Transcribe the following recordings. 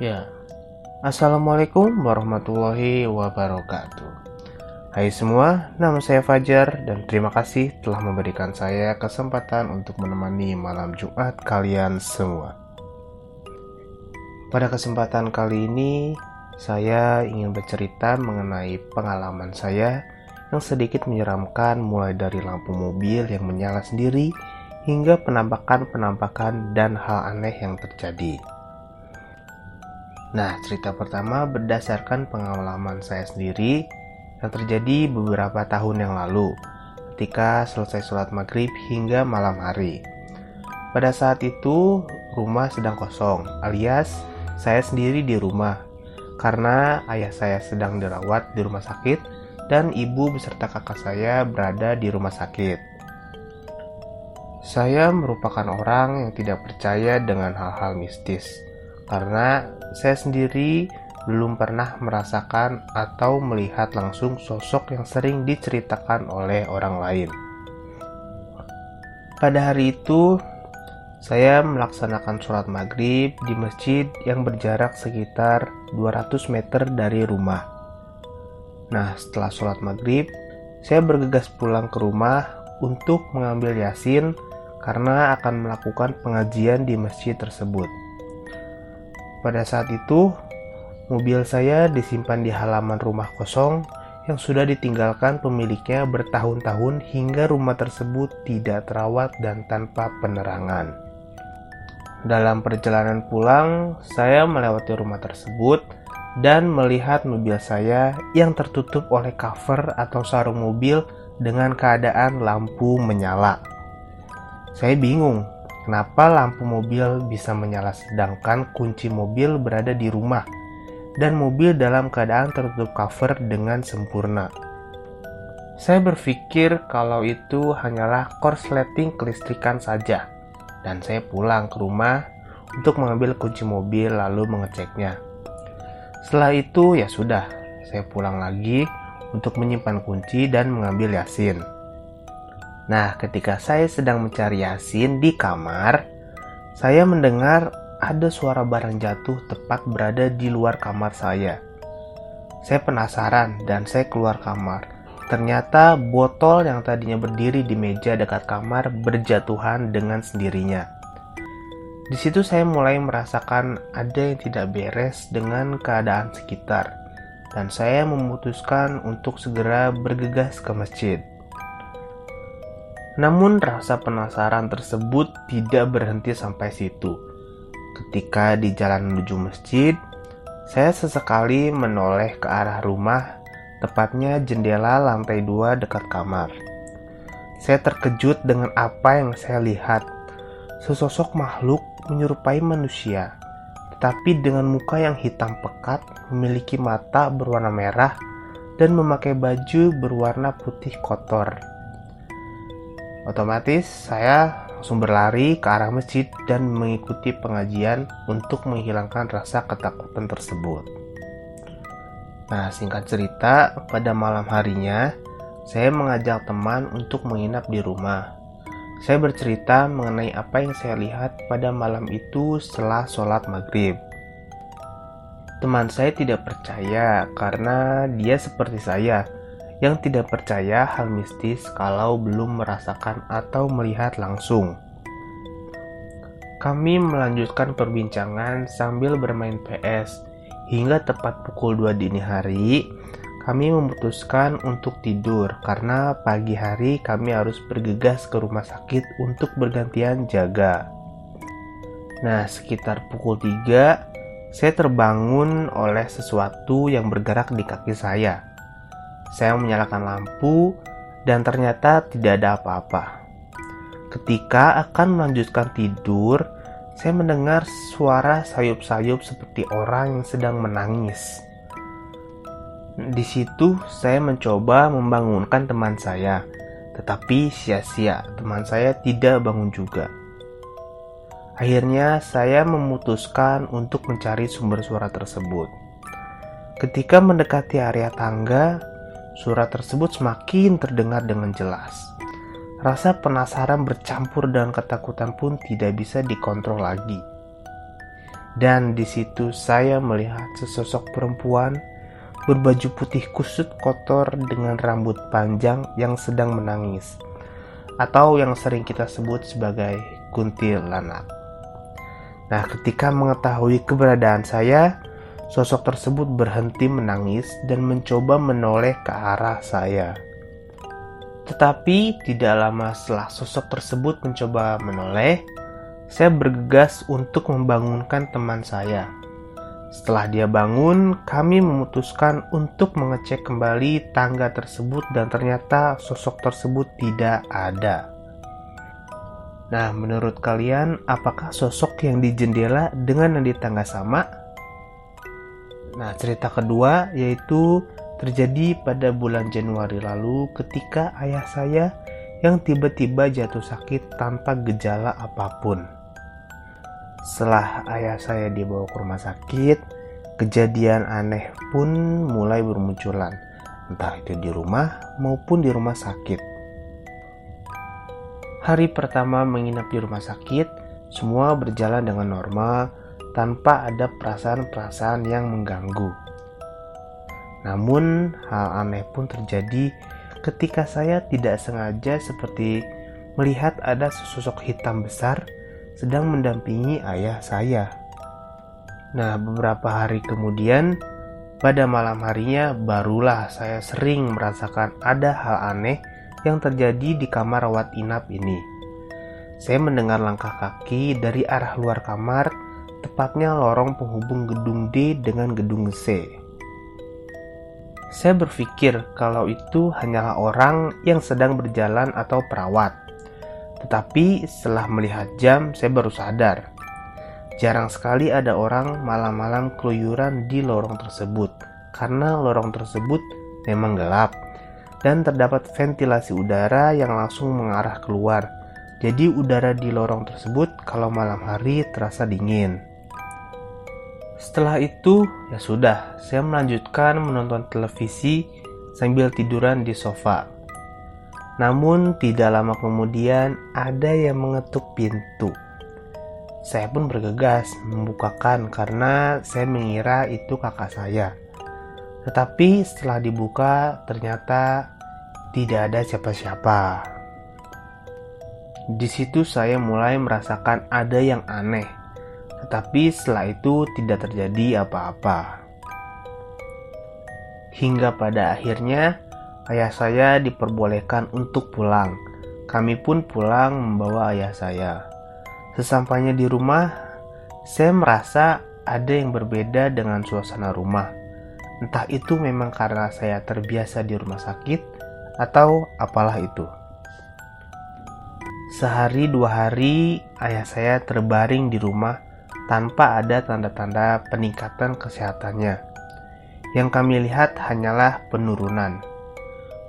Ya, Assalamualaikum warahmatullahi wabarakatuh. Hai semua, nama saya Fajar dan terima kasih telah memberikan saya kesempatan untuk menemani malam Jumat kalian semua. Pada kesempatan kali ini, saya ingin bercerita mengenai pengalaman saya yang sedikit menyeramkan mulai dari lampu mobil yang menyala sendiri hingga penampakan-penampakan dan hal aneh yang terjadi. Nah, cerita pertama berdasarkan pengalaman saya sendiri yang terjadi beberapa tahun yang lalu ketika selesai sholat maghrib hingga malam hari. Pada saat itu, rumah sedang kosong, alias saya sendiri di rumah karena ayah saya sedang dirawat di rumah sakit dan ibu beserta kakak saya berada di rumah sakit. Saya merupakan orang yang tidak percaya dengan hal-hal mistis karena saya sendiri belum pernah merasakan atau melihat langsung sosok yang sering diceritakan oleh orang lain. Pada hari itu, saya melaksanakan sholat maghrib di masjid yang berjarak sekitar 200 meter dari rumah. Nah, setelah sholat maghrib, saya bergegas pulang ke rumah untuk mengambil yasin karena akan melakukan pengajian di masjid tersebut. Pada saat itu, Mobil saya disimpan di halaman rumah kosong yang sudah ditinggalkan pemiliknya bertahun-tahun hingga rumah tersebut tidak terawat dan tanpa penerangan. Dalam perjalanan pulang, saya melewati rumah tersebut dan melihat mobil saya yang tertutup oleh cover atau sarung mobil dengan keadaan lampu menyala. Saya bingung, kenapa lampu mobil bisa menyala sedangkan kunci mobil berada di rumah dan mobil dalam keadaan tertutup cover dengan sempurna. Saya berpikir kalau itu hanyalah korsleting kelistrikan saja, dan saya pulang ke rumah untuk mengambil kunci mobil lalu mengeceknya. Setelah itu ya sudah, saya pulang lagi untuk menyimpan kunci dan mengambil yasin. Nah, ketika saya sedang mencari yasin di kamar, saya mendengar ada suara barang jatuh tepat berada di luar kamar saya. Saya penasaran dan saya keluar kamar. Ternyata botol yang tadinya berdiri di meja dekat kamar berjatuhan dengan sendirinya. Di situ saya mulai merasakan ada yang tidak beres dengan keadaan sekitar dan saya memutuskan untuk segera bergegas ke masjid. Namun rasa penasaran tersebut tidak berhenti sampai situ Ketika di jalan menuju masjid, saya sesekali menoleh ke arah rumah, tepatnya jendela lantai dua dekat kamar. Saya terkejut dengan apa yang saya lihat. Sesosok makhluk menyerupai manusia, tetapi dengan muka yang hitam pekat, memiliki mata berwarna merah, dan memakai baju berwarna putih kotor. Otomatis saya langsung berlari ke arah masjid dan mengikuti pengajian untuk menghilangkan rasa ketakutan tersebut. Nah, singkat cerita, pada malam harinya saya mengajak teman untuk menginap di rumah. Saya bercerita mengenai apa yang saya lihat pada malam itu setelah sholat maghrib. Teman saya tidak percaya karena dia seperti saya, yang tidak percaya hal mistis kalau belum merasakan atau melihat langsung. Kami melanjutkan perbincangan sambil bermain PS hingga tepat pukul 2 dini hari. Kami memutuskan untuk tidur karena pagi hari kami harus bergegas ke rumah sakit untuk bergantian jaga. Nah, sekitar pukul 3, saya terbangun oleh sesuatu yang bergerak di kaki saya. Saya menyalakan lampu dan ternyata tidak ada apa-apa. Ketika akan melanjutkan tidur, saya mendengar suara sayup-sayup seperti orang yang sedang menangis. Di situ saya mencoba membangunkan teman saya, tetapi sia-sia teman saya tidak bangun juga. Akhirnya, saya memutuskan untuk mencari sumber suara tersebut. Ketika mendekati area tangga, suara tersebut semakin terdengar dengan jelas. Rasa penasaran bercampur dengan ketakutan pun tidak bisa dikontrol lagi. Dan di situ saya melihat sesosok perempuan berbaju putih kusut kotor dengan rambut panjang yang sedang menangis atau yang sering kita sebut sebagai kuntilanak. Nah, ketika mengetahui keberadaan saya, sosok tersebut berhenti menangis dan mencoba menoleh ke arah saya. Tetapi tidak lama setelah sosok tersebut mencoba menoleh, saya bergegas untuk membangunkan teman saya. Setelah dia bangun, kami memutuskan untuk mengecek kembali tangga tersebut dan ternyata sosok tersebut tidak ada. Nah, menurut kalian, apakah sosok yang di jendela dengan yang di tangga sama? Nah, cerita kedua yaitu terjadi pada bulan Januari lalu ketika ayah saya yang tiba-tiba jatuh sakit tanpa gejala apa pun. Setelah ayah saya dibawa ke rumah sakit, kejadian aneh pun mulai bermunculan, entah itu di rumah maupun di rumah sakit. Hari pertama menginap di rumah sakit, semua berjalan dengan normal tanpa ada perasaan-perasaan yang mengganggu. Namun, hal aneh pun terjadi ketika saya tidak sengaja seperti melihat ada sesosok hitam besar sedang mendampingi ayah saya. Nah, beberapa hari kemudian, pada malam harinya barulah saya sering merasakan ada hal aneh yang terjadi di kamar rawat inap ini. Saya mendengar langkah kaki dari arah luar kamar, tepatnya lorong penghubung gedung D dengan gedung C. Saya berpikir kalau itu hanyalah orang yang sedang berjalan atau perawat. Tetapi setelah melihat jam, saya baru sadar. Jarang sekali ada orang malam-malam keluyuran di lorong tersebut, karena lorong tersebut memang gelap dan terdapat ventilasi udara yang langsung mengarah keluar. Jadi udara di lorong tersebut kalau malam hari terasa dingin. Setelah itu, ya sudah, saya melanjutkan menonton televisi sambil tiduran di sofa. Namun tidak lama kemudian ada yang mengetuk pintu. Saya pun bergegas membukakan karena saya mengira itu kakak saya. Tetapi setelah dibuka ternyata tidak ada siapa-siapa. Di situ saya mulai merasakan ada yang aneh. Tetapi setelah itu tidak terjadi apa-apa. Hingga pada akhirnya ayah saya diperbolehkan untuk pulang. Kami pun pulang membawa ayah saya. Sesampainya di rumah, saya merasa ada yang berbeda dengan suasana rumah. Entah itu memang karena saya terbiasa di rumah sakit atau apalah itu. Sehari dua hari ayah saya terbaring di rumah tanpa ada tanda-tanda peningkatan kesehatannya. Yang kami lihat hanyalah penurunan.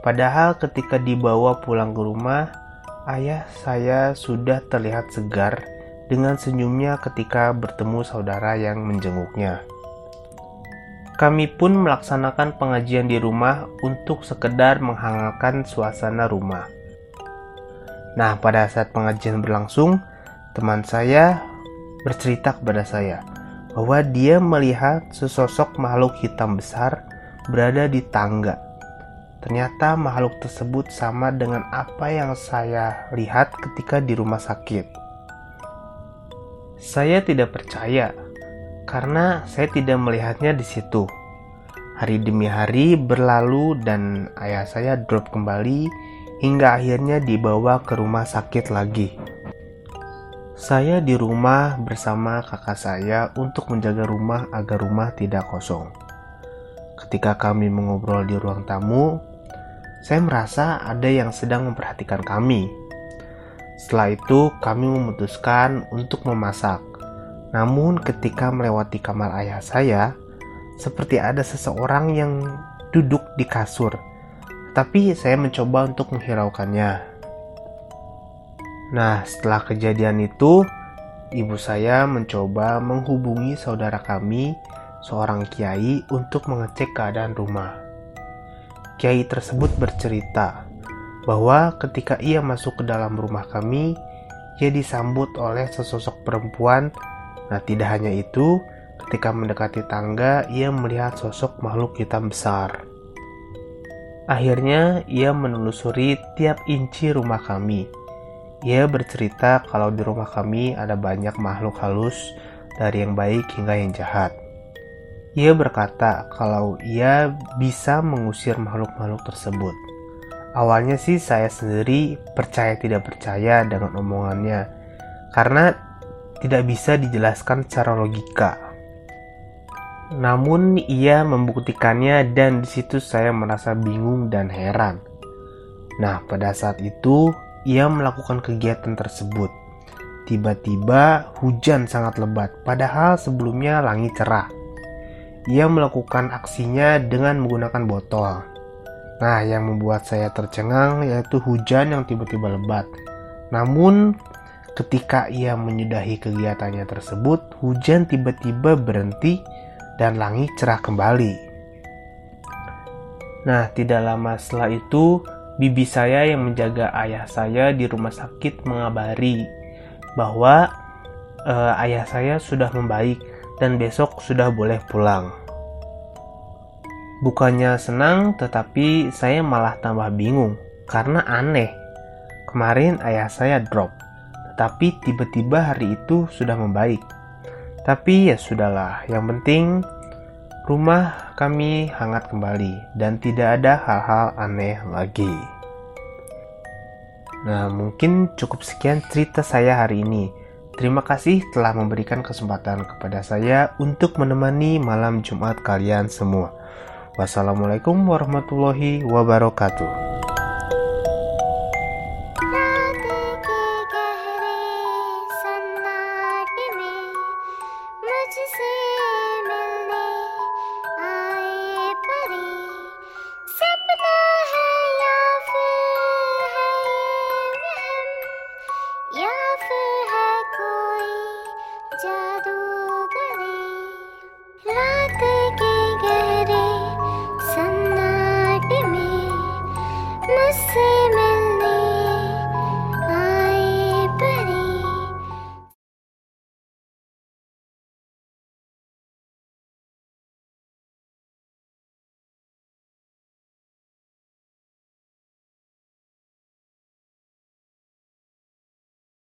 Padahal ketika dibawa pulang ke rumah, ayah saya sudah terlihat segar dengan senyumnya ketika bertemu saudara yang menjenguknya. Kami pun melaksanakan pengajian di rumah untuk sekedar menghangatkan suasana rumah. Nah, pada saat pengajian berlangsung, teman saya bercerita kepada saya bahwa dia melihat sesosok makhluk hitam besar berada di tangga. Ternyata makhluk tersebut sama dengan apa yang saya lihat ketika di rumah sakit. Saya tidak percaya karena saya tidak melihatnya di situ. Hari demi hari berlalu dan ayah saya drop kembali hingga akhirnya dibawa ke rumah sakit lagi. Saya di rumah bersama kakak saya untuk menjaga rumah agar rumah tidak kosong. Ketika kami mengobrol di ruang tamu, saya merasa ada yang sedang memperhatikan kami. Setelah itu, kami memutuskan untuk memasak. Namun ketika melewati kamar ayah saya, seperti ada seseorang yang duduk di kasur. Tapi saya mencoba untuk menghiraukannya. Nah, setelah kejadian itu, ibu saya mencoba menghubungi saudara kami, seorang kiai, untuk mengecek keadaan rumah. Kiai tersebut bercerita bahwa ketika ia masuk ke dalam rumah kami, ia disambut oleh sesosok perempuan. Nah, tidak hanya itu, ketika mendekati tangga, ia melihat sosok makhluk hitam besar. Akhirnya, ia menelusuri tiap inci rumah kami ia bercerita kalau di rumah kami ada banyak makhluk halus dari yang baik hingga yang jahat. Ia berkata kalau ia bisa mengusir makhluk-makhluk tersebut. Awalnya sih saya sendiri percaya tidak percaya dengan omongannya karena tidak bisa dijelaskan secara logika. Namun ia membuktikannya dan di situ saya merasa bingung dan heran. Nah, pada saat itu ia melakukan kegiatan tersebut. Tiba-tiba hujan sangat lebat, padahal sebelumnya langit cerah. Ia melakukan aksinya dengan menggunakan botol. Nah, yang membuat saya tercengang yaitu hujan yang tiba-tiba lebat. Namun, ketika ia menyudahi kegiatannya tersebut, hujan tiba-tiba berhenti dan langit cerah kembali. Nah, tidak lama setelah itu, bibi saya yang menjaga ayah saya di rumah sakit mengabari bahwa uh, ayah saya sudah membaik dan besok sudah boleh pulang. Bukannya senang, tetapi saya malah tambah bingung karena aneh. Kemarin ayah saya drop, tetapi tiba-tiba hari itu sudah membaik. Tapi ya sudahlah, yang penting rumah kami hangat kembali dan tidak ada hal-hal aneh lagi. Nah, mungkin cukup sekian cerita saya hari ini. Terima kasih telah memberikan kesempatan kepada saya untuk menemani malam Jumat kalian semua. Wassalamualaikum warahmatullahi wabarakatuh.